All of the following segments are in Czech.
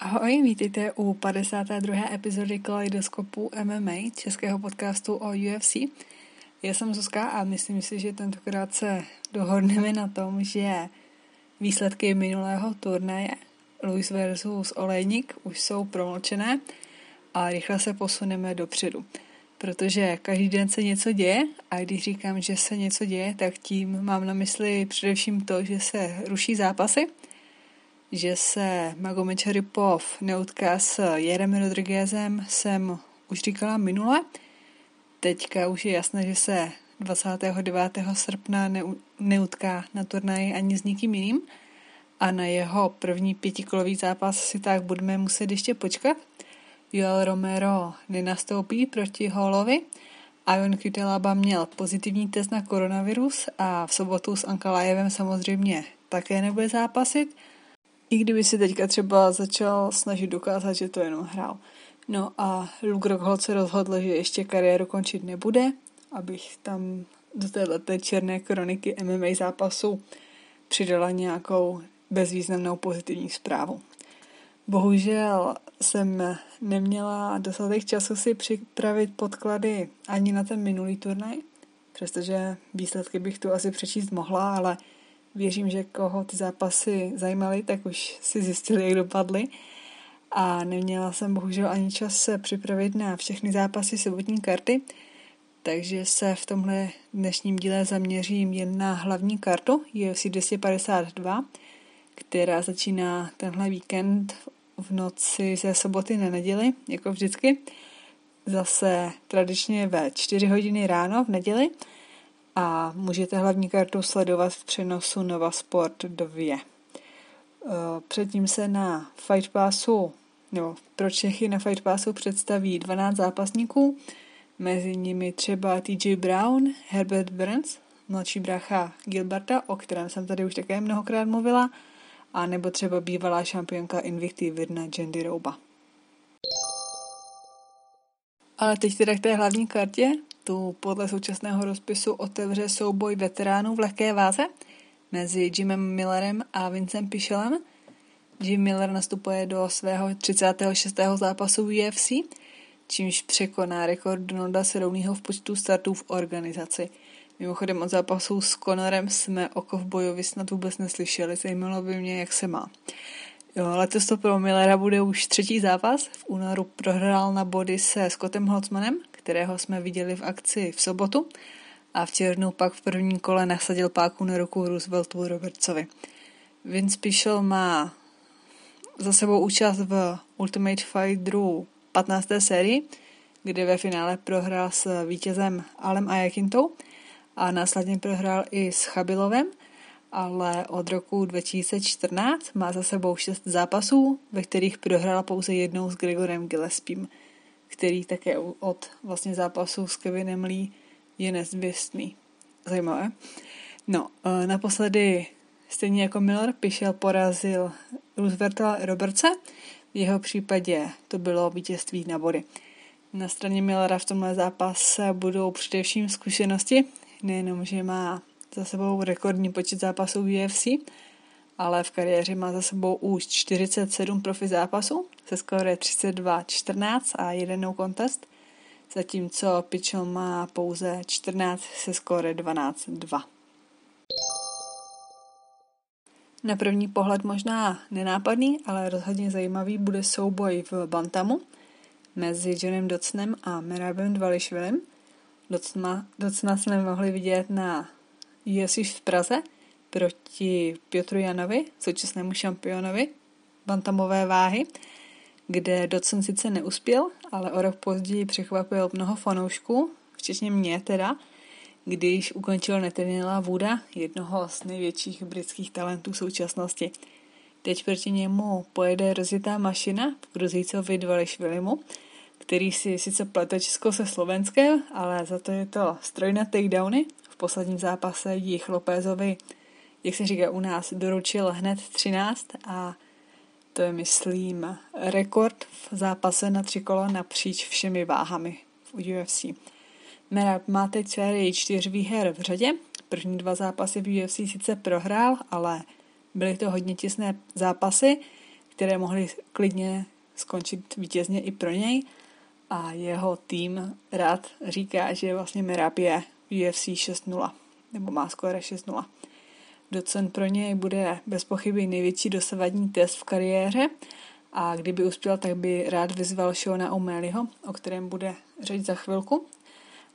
Ahoj, vítejte u 52. epizody Kaleidoskopu MMA, českého podcastu o UFC. Já jsem Zuzka a myslím si, že tentokrát se dohodneme na tom, že výsledky minulého turnaje Luis versus Olejník už jsou promlčené a rychle se posuneme dopředu. Protože každý den se něco děje a když říkám, že se něco děje, tak tím mám na mysli především to, že se ruší zápasy, že se Magomed Šaripov neutká s Jerem Rodriguezem, jsem už říkala minule. Teďka už je jasné, že se 29. srpna neutká na turnaji ani s nikým jiným a na jeho první pětikolový zápas si tak budeme muset ještě počkat. Joel Romero nenastoupí proti Holovi. Ion Kytelaba měl pozitivní test na koronavirus a v sobotu s Ankalajevem samozřejmě také nebude zápasit. I kdyby si teďka třeba začal snažit dokázat, že to jenom hrál. No a Luke Rockhold se rozhodl, že ještě kariéru končit nebude, abych tam do této černé kroniky MMA zápasu přidala nějakou bezvýznamnou pozitivní zprávu. Bohužel jsem neměla dostatek času si připravit podklady ani na ten minulý turnaj, přestože výsledky bych tu asi přečíst mohla, ale věřím, že koho ty zápasy zajímaly, tak už si zjistili, jak dopadly. A neměla jsem bohužel ani čas se připravit na všechny zápasy sobotní karty, takže se v tomhle dnešním díle zaměřím jen na hlavní kartu UFC 252, která začíná tenhle víkend v noci ze soboty na neděli, jako vždycky. Zase tradičně ve 4 hodiny ráno v neděli a můžete hlavní kartu sledovat v přenosu Nova Sport 2. Eh, předtím se na Fight Passu, nebo pro Čechy na Fight Passu představí 12 zápasníků, mezi nimi třeba TJ Brown, Herbert Burns, mladší brácha Gilberta, o kterém jsem tady už také mnohokrát mluvila, a nebo třeba bývalá šampionka Invicty Virna Jendy Rouba. Ale teď teda k té hlavní kartě. Tu podle současného rozpisu otevře souboj veteránů v lehké váze mezi Jimem Millerem a Vincem Pichelem. Jim Miller nastupuje do svého 36. zápasu UFC, čímž překoná rekord Donalda Cerroneho v počtu startů v organizaci – Mimochodem od zápasu s Conorem jsme o kovbojovi snad vůbec neslyšeli, zajímalo by mě, jak se má. Jo, letos to pro Millera bude už třetí zápas. V únoru prohrál na body se Scottem Holtzmanem, kterého jsme viděli v akci v sobotu a v červnu pak v prvním kole nasadil páku na ruku Rooseveltu Robertsovi. Vince Pichel má za sebou účast v Ultimate Fight Drew 15. sérii, kde ve finále prohrál s vítězem Alem Ayakintou a následně prohrál i s Chabilovem, ale od roku 2014 má za sebou šest zápasů, ve kterých prohrál pouze jednou s Gregorem Gillespiem, který také od vlastně zápasu s Kevinem Lee je nezvěstný. Zajímavé. No, e, naposledy stejně jako Miller Pišel porazil Roosevelta Robertse, v jeho případě to bylo vítězství na body. Na straně Millera v tomhle zápase budou především zkušenosti, nejenom, že má za sebou rekordní počet zápasů v UFC, ale v kariéře má za sebou už 47 profi zápasů se skóre 32-14 a jeden no contest, zatímco Pichel má pouze 14 se skóre 12-2. Na první pohled možná nenápadný, ale rozhodně zajímavý bude souboj v Bantamu mezi Johnem Docnem a Merabem Dvališvilem, Docna, docna jsme mohli vidět na UFC v Praze proti Piotru Janovi, současnému šampionovi bantamové váhy, kde Docen sice neuspěl, ale o rok později překvapil mnoho fanoušků, včetně mě teda, když ukončil Nathaniela Wooda, jednoho z největších britských talentů současnosti. Teď proti němu pojede rozjetá mašina v Gruzícovi Dvališvilimu, který si sice plete Česko se Slovenskem, ale za to je to stroj na takedowny. V posledním zápase jich Lopézovi, jak se říká u nás, doručil hned 13 a to je, myslím, rekord v zápase na tři kola napříč všemi váhami v UFC. Merab má teď sérii čtyř výher v řadě. První dva zápasy v UFC sice prohrál, ale Byly to hodně těsné zápasy, které mohly klidně skončit vítězně i pro něj a jeho tým rád říká, že vlastně Merab je UFC 6-0, nebo má skóre 6-0. Docen pro něj bude bez pochyby největší dosavadní test v kariéře a kdyby uspěl, tak by rád vyzval Shona O'Malleyho, o kterém bude řeč za chvilku.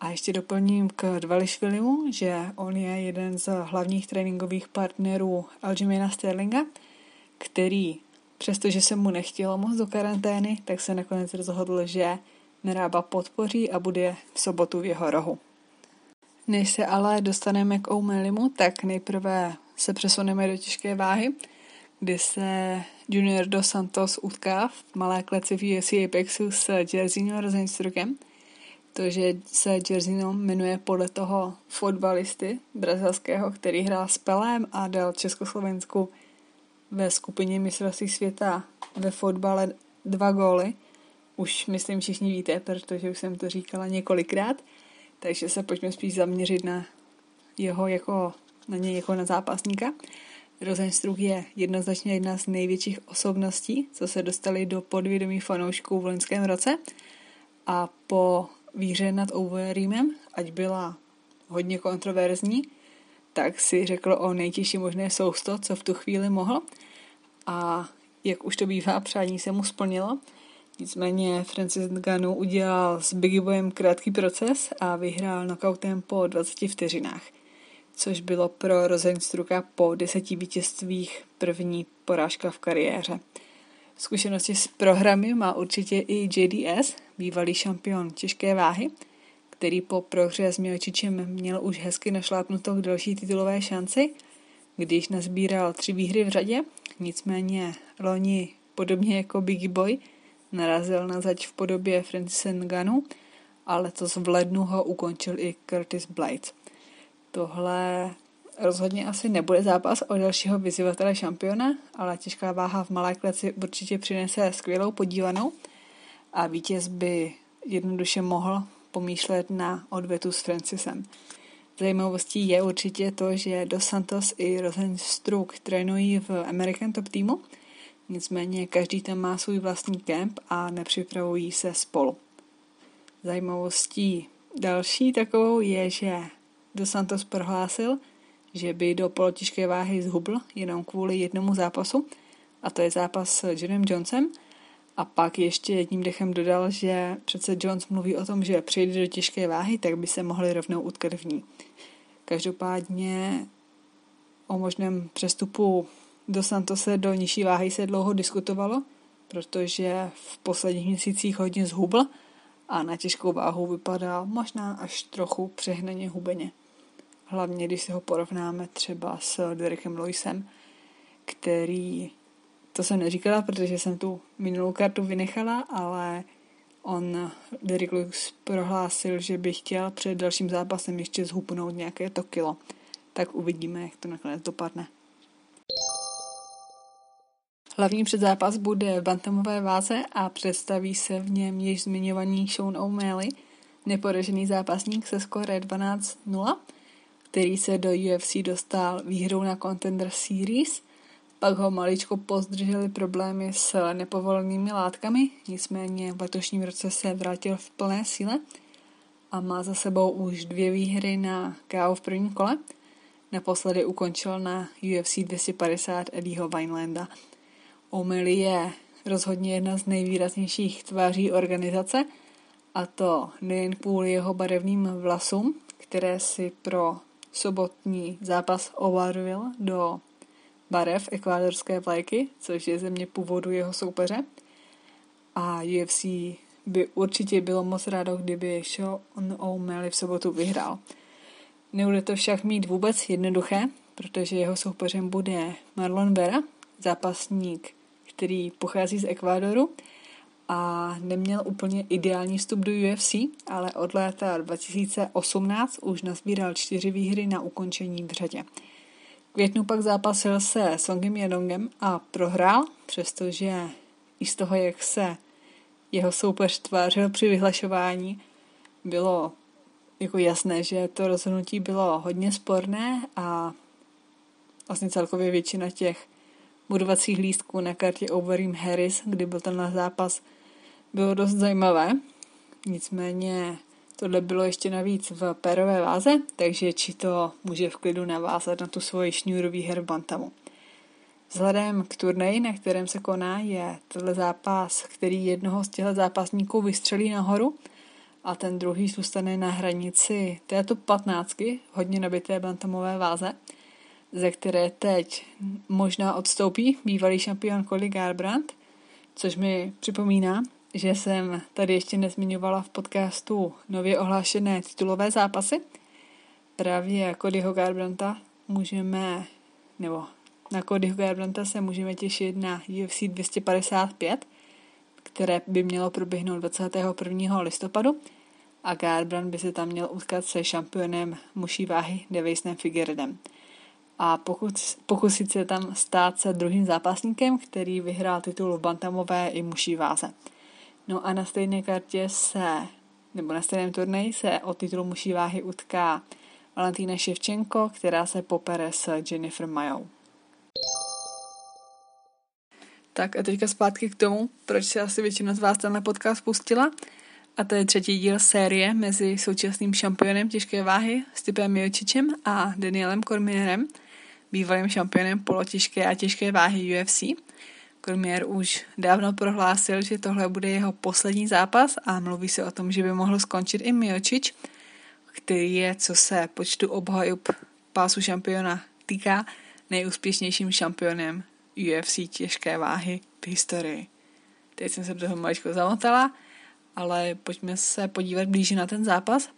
A ještě doplním k Dvališvilimu, že on je jeden z hlavních tréninkových partnerů Aljamaina Sterlinga, který, přestože se mu nechtělo moc do karantény, tak se nakonec rozhodl, že Merába podpoří a bude v sobotu v jeho rohu. Než se ale dostaneme k O'Malleymu, tak nejprve se přesuneme do těžké váhy, kdy se Junior dos Santos utká v malé kleci v UFC Apexu s Jerzino Rozenstrukem. To, že se Jerzino jmenuje podle toho fotbalisty brazilského, který hrál s Pelem a dal Československu ve skupině mistrovství světa ve fotbale dva góly. Už myslím všichni víte, protože už jsem to říkala několikrát. Takže se pojďme spíš zaměřit na jeho jako, na něj jako na zápasníka. Rosenstruch je jednoznačně jedna z největších osobností, co se dostali do podvědomí fanoušků v loňském roce a po výhře nad Overeemem, ať byla hodně kontroverzní, tak si řekl o nejtěžší možné sousto, co v tu chvíli mohl a jak už to bývá, přání se mu splnilo. Nicméně Francis Ngannou udělal s Biggie Boyem krátký proces a vyhrál knockoutem po 20 vteřinách což bylo pro Rosenstruka po deseti vítězstvích první porážka v kariéře. Zkušenosti s programy má určitě i JDS, bývalý šampion těžké váhy, který po prohře s Miocičem měl už hezky našlápnuto k další titulové šanci, když nazbíral tři výhry v řadě, nicméně loni, podobně jako Biggie Boy, narazil na zaď v podobě Francisa Nganu a letos v lednu ho ukončil i Curtis Blades. Tohle rozhodně asi nebude zápas o dalšího vyzývatele šampiona, ale těžká váha v malé kleci určitě přinese skvělou podívanou a vítěz by jednoduše mohl pomýšlet na odvetu s Francisem. Zajímavostí je určitě to, že Dos Santos i Rosenstruck trénují v American Top týmu, nicméně každý tam má svůj vlastní kemp a nepřipravují se spolu. Zajímavostí další takovou je, že Dos Santos prohlásil, že by do polotěžké váhy zhubl jenom kvůli jednomu zápasu, a to je zápas s Johnem Jonesem. A pak ještě jedním dechem dodal, že přece Jones mluví o tom, že přijde do těžké váhy, tak by se mohli rovnou utkat v ní. Každopádně o možném přestupu do Santose do nižší váhy se dlouho diskutovalo, protože v posledních měsících hodně zhubl a na těžkou váhu vypadá možná až trochu přehnaně hubeně. Hlavně, když si ho porovnáme třeba s Derekem Lewisem, který, to jsem neříkala, protože jsem tu minulou kartu vynechala, ale on, Derek Lewis, prohlásil, že by chtěl před dalším zápasem ještě zhupnout nějaké to kilo. Tak uvidíme, jak to nakonec dopadne. Hlavní předzápas bude v bantamové váze a představí se v něm již zmiňovaný Sean O'Malley, neporažený zápasník se skore 12-0, který se do UFC dostal výhrou na Contender Series. Pak ho maličko pozdrželi problémy s nepovolenými látkami, nicméně v letošním roce se vrátil v plné síle a má za sebou už dvě výhry na KO v prvním kole. Naposledy ukončil na UFC 250 Eddieho Winelanda. O'Malley je rozhodně jedna z nejvýraznějších tváří organizace a to nejen kvůli jeho barevným vlasům, které si pro sobotní zápas obarvil do barev ekvádorské vlajky, což je země původu jeho soupeře. A UFC by určitě bylo moc rádo, kdyby Sean O'Malley v sobotu vyhrál. Nebude to však mít vůbec jednoduché, protože jeho soupeřem bude Marlon Vera, zápasník který pochází z Ekvádoru a neměl úplně ideální vstup do UFC, ale od léta 2018 už nazbíral čtyři výhry na ukončení v řadě. květnu pak zápasil se Songem Yadongem a prohrál, přestože i z toho, jak se jeho soupeř tvářil při vyhlašování, bylo jako jasné, že to rozhodnutí bylo hodně sporné a vlastně celkově většina těch budovacích lístků na kartě Overeem Harris, kdy byl tenhle zápas, bylo dost zajímavé. Nicméně tohle bylo ještě navíc v pérové váze, takže či to může v klidu navázat na tu svoji šňůrový her bantamu. Vzhledem k turnaji, na kterém se koná, je tenhle zápas, který jednoho z těchto zápasníků vystřelí nahoru a ten druhý zůstane na hranici této patnáctky, hodně nabité bantamové váze, ze které teď možná odstoupí bývalý šampion Cody Garbrandt, což mi připomíná, že jsem tady ještě nezmiňovala v podcastu nově ohlášené titulové zápasy. Právě Codyho Garbrandta můžeme, nebo na Codyho Garbrandta se můžeme těšit na UFC 255, které by mělo proběhnout 21. listopadu a Garbrandt by se tam měl utkat se šampionem muší váhy Devisem Figueredem a pokus, pokusit se tam stát se druhým zápasníkem, který vyhrál titul v bantamové i muší váze. No a na stejné kartě se, nebo na stejném turnaji se o titul muší váhy utká Valentína Ševčenko, která se popere s Jennifer Majou. Tak a teďka zpátky k tomu, proč se asi většina z vás tenhle podcast pustila. A to je třetí díl série mezi současným šampionem těžké váhy Stipem Miočičem a Danielem Cormierem, bývalým šampionem polotěžké a těžké váhy UFC. Cormier už dávno prohlásil, že tohle bude jeho poslední zápas a mluví se o tom, že by mohl skončit i Miočič, který je, co se počtu obhajob pásu šampiona týká, nejúspěšnějším šampionem UFC těžké váhy v historii. Teď jsem se do toho maličko zamotala, ale pojďme se podívat blíže na ten zápas.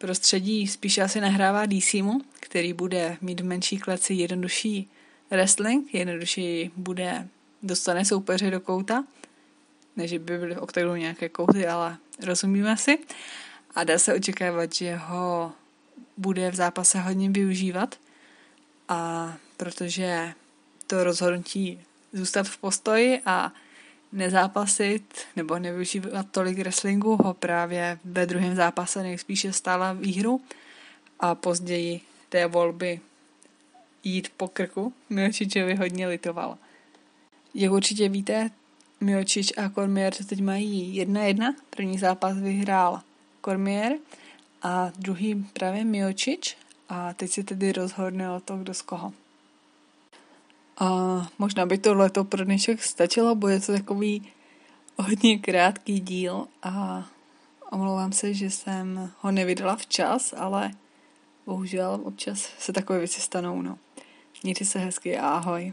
Prostředí spíše asi nahrává DCmu, který bude mít v menší kleci jednodušší wrestling, jednodušší bude dostane soupeře do kouta, než by byly v oktagonu nějaké kouty, ale rozumíme si. A dá se očekávat, že ho bude v zápase hodně využívat, a protože to rozhodnutí zůstat v postoji a nezápasit nebo nevyužívat tolik wrestlingu ho právě ve druhém zápase nejspíše stála výhru a později té volby jít po krku Milčičovi hodně litovala. Jak určitě víte, Milčič a Kormier se teď mají jedna jedna. První zápas vyhrál Kormier a druhý právě Milčič a teď si tedy rozhodne o to, kdo z koho. A možná by to leto pro dnešek stačilo, bude to takový hodně krátký díl a omlouvám se, že jsem ho nevydala včas, ale bohužel občas se takové věci stanou, no. Mějte se hezky a ahoj.